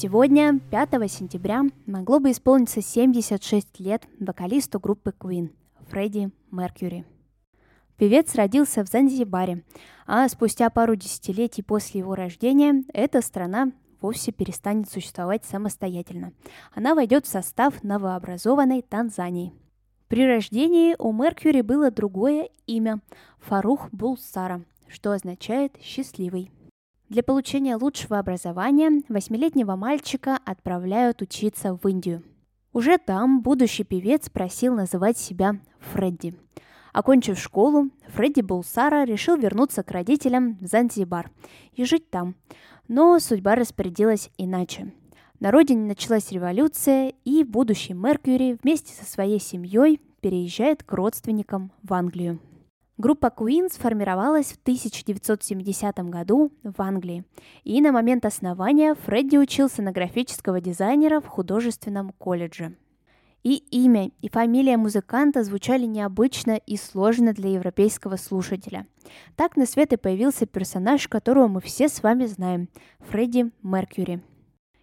Сегодня, 5 сентября, могло бы исполниться 76 лет вокалисту группы Queen Фредди Меркьюри. Певец родился в Занзибаре, а спустя пару десятилетий после его рождения эта страна вовсе перестанет существовать самостоятельно. Она войдет в состав новообразованной Танзании. При рождении у Меркьюри было другое имя – Фарух Булсара, что означает «счастливый». Для получения лучшего образования восьмилетнего мальчика отправляют учиться в Индию. Уже там будущий певец просил называть себя Фредди. Окончив школу, Фредди Булсара решил вернуться к родителям в Занзибар и жить там. Но судьба распорядилась иначе. На родине началась революция, и будущий Меркьюри вместе со своей семьей переезжает к родственникам в Англию. Группа Queen сформировалась в 1970 году в Англии, и на момент основания Фредди учился на графического дизайнера в художественном колледже. И имя, и фамилия музыканта звучали необычно и сложно для европейского слушателя. Так на свет и появился персонаж, которого мы все с вами знаем – Фредди Меркьюри –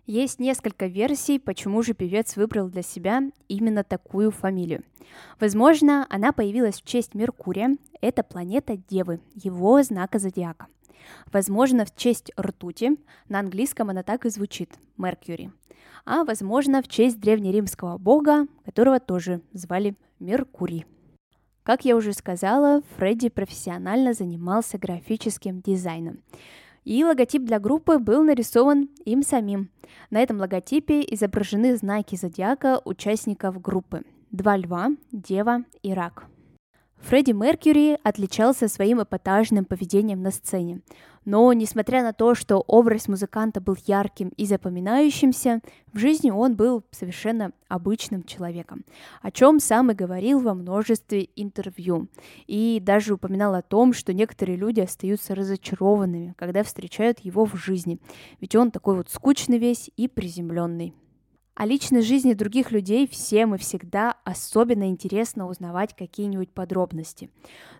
есть несколько версий, почему же певец выбрал для себя именно такую фамилию. Возможно, она появилась в честь Меркурия, это планета Девы, его знака зодиака. Возможно, в честь ртути, на английском она так и звучит – Меркьюри. А возможно, в честь древнеримского бога, которого тоже звали Меркурий. Как я уже сказала, Фредди профессионально занимался графическим дизайном. И логотип для группы был нарисован им самим. На этом логотипе изображены знаки зодиака участников группы. Два льва, дева и рак – Фредди Меркьюри отличался своим эпатажным поведением на сцене. Но, несмотря на то, что образ музыканта был ярким и запоминающимся, в жизни он был совершенно обычным человеком, о чем сам и говорил во множестве интервью. И даже упоминал о том, что некоторые люди остаются разочарованными, когда встречают его в жизни, ведь он такой вот скучный весь и приземленный. О личной жизни других людей всем и всегда особенно интересно узнавать какие-нибудь подробности.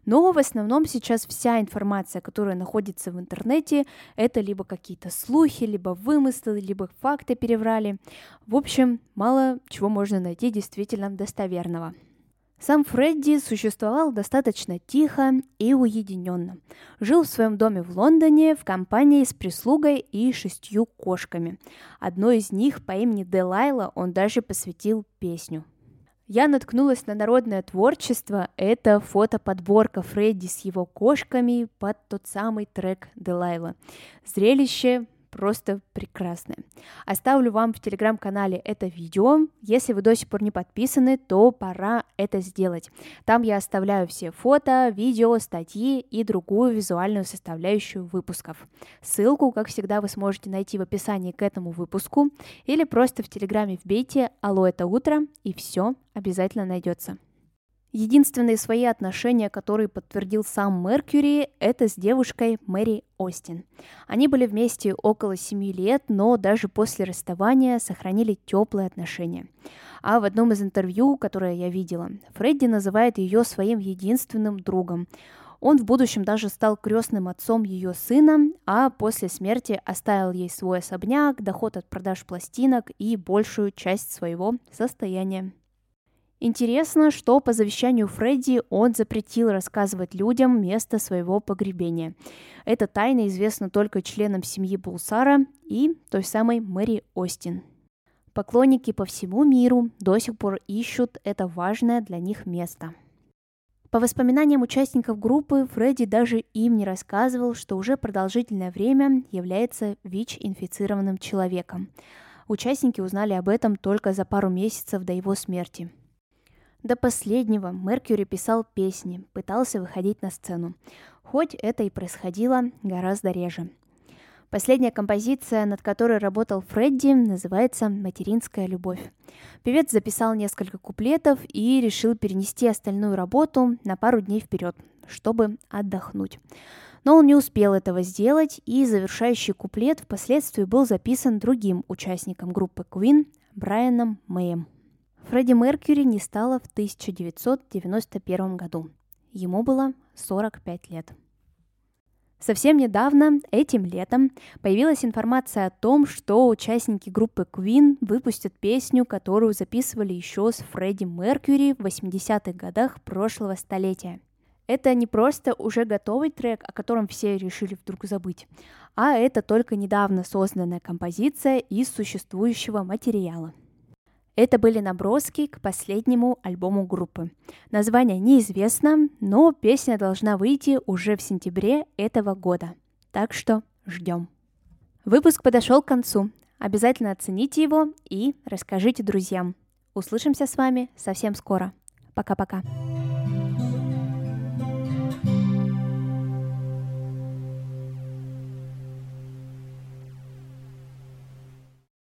Но в основном сейчас вся информация, которая находится в интернете, это либо какие-то слухи, либо вымыслы, либо факты переврали. В общем, мало чего можно найти действительно достоверного. Сам Фредди существовал достаточно тихо и уединенно. Жил в своем доме в Лондоне в компании с прислугой и шестью кошками. Одной из них по имени Делайла он даже посвятил песню. Я наткнулась на народное творчество. Это фотоподборка Фредди с его кошками под тот самый трек Делайла. Зрелище просто прекрасное. Оставлю вам в телеграм-канале это видео. Если вы до сих пор не подписаны, то пора это сделать. Там я оставляю все фото, видео, статьи и другую визуальную составляющую выпусков. Ссылку, как всегда, вы сможете найти в описании к этому выпуску или просто в телеграме вбейте «Алло, это утро» и все обязательно найдется. Единственные свои отношения, которые подтвердил сам Меркьюри, это с девушкой Мэри Остин. Они были вместе около семи лет, но даже после расставания сохранили теплые отношения. А в одном из интервью, которое я видела, Фредди называет ее своим единственным другом. Он в будущем даже стал крестным отцом ее сына, а после смерти оставил ей свой особняк, доход от продаж пластинок и большую часть своего состояния. Интересно, что по завещанию Фредди он запретил рассказывать людям место своего погребения. Эта тайна известна только членам семьи Булсара и той самой Мэри Остин. Поклонники по всему миру до сих пор ищут это важное для них место. По воспоминаниям участников группы, Фредди даже им не рассказывал, что уже продолжительное время является ВИЧ-инфицированным человеком. Участники узнали об этом только за пару месяцев до его смерти – до последнего Меркьюри писал песни, пытался выходить на сцену. хоть это и происходило гораздо реже. Последняя композиция, над которой работал Фредди, называется «Материнская любовь». Певец записал несколько куплетов и решил перенести остальную работу на пару дней вперед, чтобы отдохнуть. Но он не успел этого сделать, и завершающий куплет впоследствии был записан другим участником группы Queen, Брайаном Мэем. Фредди Меркьюри не стало в 1991 году. Ему было 45 лет. Совсем недавно, этим летом, появилась информация о том, что участники группы Queen выпустят песню, которую записывали еще с Фредди Меркьюри в 80-х годах прошлого столетия. Это не просто уже готовый трек, о котором все решили вдруг забыть, а это только недавно созданная композиция из существующего материала – это были наброски к последнему альбому группы. Название неизвестно, но песня должна выйти уже в сентябре этого года. Так что ждем. Выпуск подошел к концу. Обязательно оцените его и расскажите друзьям. Услышимся с вами совсем скоро. Пока-пока.